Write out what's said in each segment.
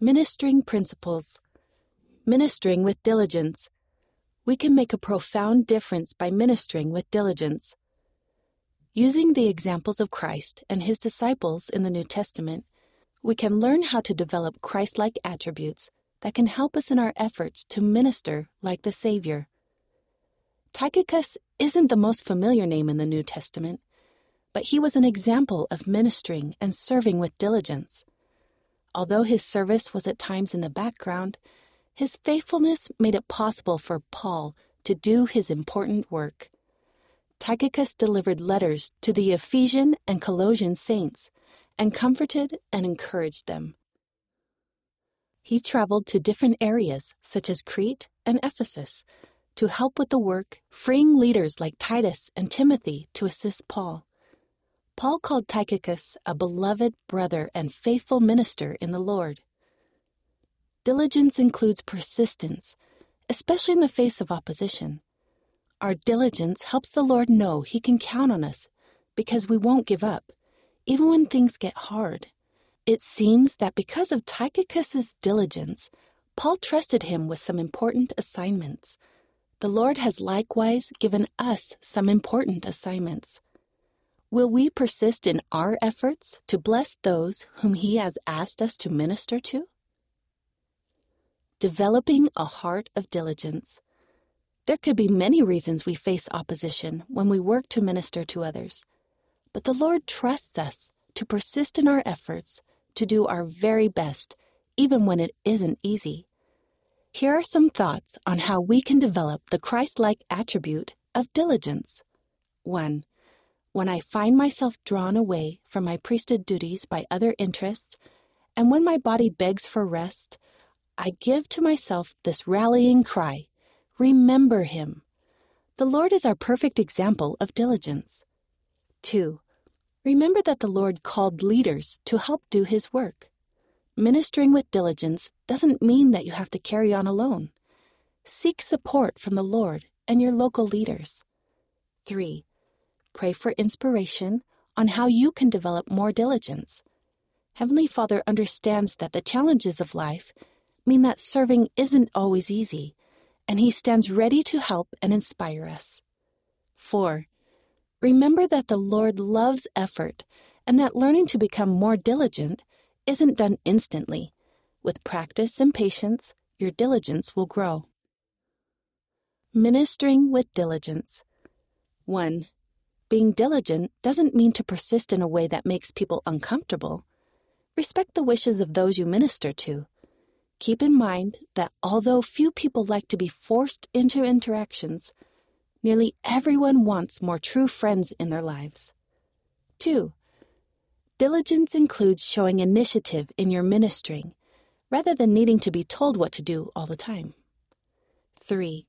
Ministering Principles Ministering with Diligence. We can make a profound difference by ministering with diligence. Using the examples of Christ and his disciples in the New Testament, we can learn how to develop Christ like attributes that can help us in our efforts to minister like the Savior. Tychicus isn't the most familiar name in the New Testament, but he was an example of ministering and serving with diligence. Although his service was at times in the background, his faithfulness made it possible for Paul to do his important work. Tychicus delivered letters to the Ephesian and Colossian saints and comforted and encouraged them. He traveled to different areas, such as Crete and Ephesus, to help with the work, freeing leaders like Titus and Timothy to assist Paul. Paul called Tychicus a beloved brother and faithful minister in the Lord. Diligence includes persistence, especially in the face of opposition. Our diligence helps the Lord know He can count on us because we won't give up, even when things get hard. It seems that because of Tychicus's diligence, Paul trusted him with some important assignments. The Lord has likewise given us some important assignments. Will we persist in our efforts to bless those whom He has asked us to minister to? Developing a heart of diligence. There could be many reasons we face opposition when we work to minister to others, but the Lord trusts us to persist in our efforts to do our very best, even when it isn't easy. Here are some thoughts on how we can develop the Christ like attribute of diligence. 1. When I find myself drawn away from my priesthood duties by other interests, and when my body begs for rest, I give to myself this rallying cry Remember Him. The Lord is our perfect example of diligence. 2. Remember that the Lord called leaders to help do His work. Ministering with diligence doesn't mean that you have to carry on alone. Seek support from the Lord and your local leaders. 3. Pray for inspiration on how you can develop more diligence. Heavenly Father understands that the challenges of life mean that serving isn't always easy and He stands ready to help and inspire us. 4. Remember that the Lord loves effort and that learning to become more diligent isn't done instantly. With practice and patience, your diligence will grow. Ministering with diligence. 1. Being diligent doesn't mean to persist in a way that makes people uncomfortable. Respect the wishes of those you minister to Keep in mind that although few people like to be forced into interactions, nearly everyone wants more true friends in their lives. 2. Diligence includes showing initiative in your ministering rather than needing to be told what to do all the time. 3.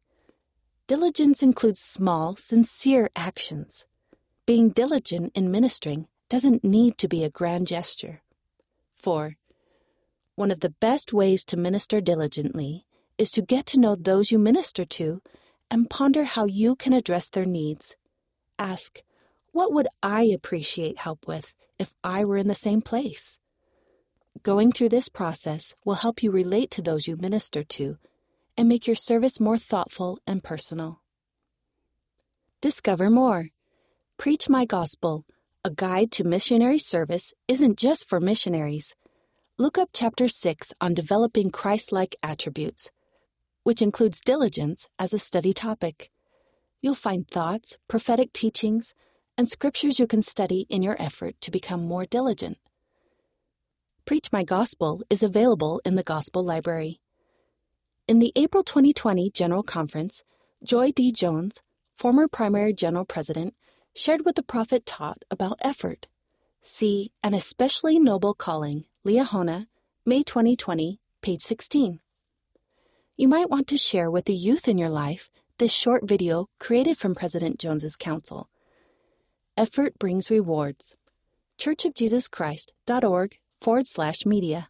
Diligence includes small, sincere actions. Being diligent in ministering doesn't need to be a grand gesture. 4. One of the best ways to minister diligently is to get to know those you minister to and ponder how you can address their needs. Ask, what would I appreciate help with if I were in the same place? Going through this process will help you relate to those you minister to and make your service more thoughtful and personal. Discover more. Preach My Gospel, a guide to missionary service, isn't just for missionaries look up Chapter 6 on developing Christ like attributes, which includes diligence as a study topic. You'll find thoughts, prophetic teachings, and scriptures you can study in your effort to become more diligent. Preach My Gospel is available in the Gospel Library. In the April 2020 General Conference, Joy D. Jones, former primary general president, shared what the prophet taught about effort. See An Especially Noble Calling Liahona, May 2020, page 16. You might want to share with the youth in your life this short video created from President Jones's counsel. Effort brings rewards. churchofjesuschrist.org forward slash media.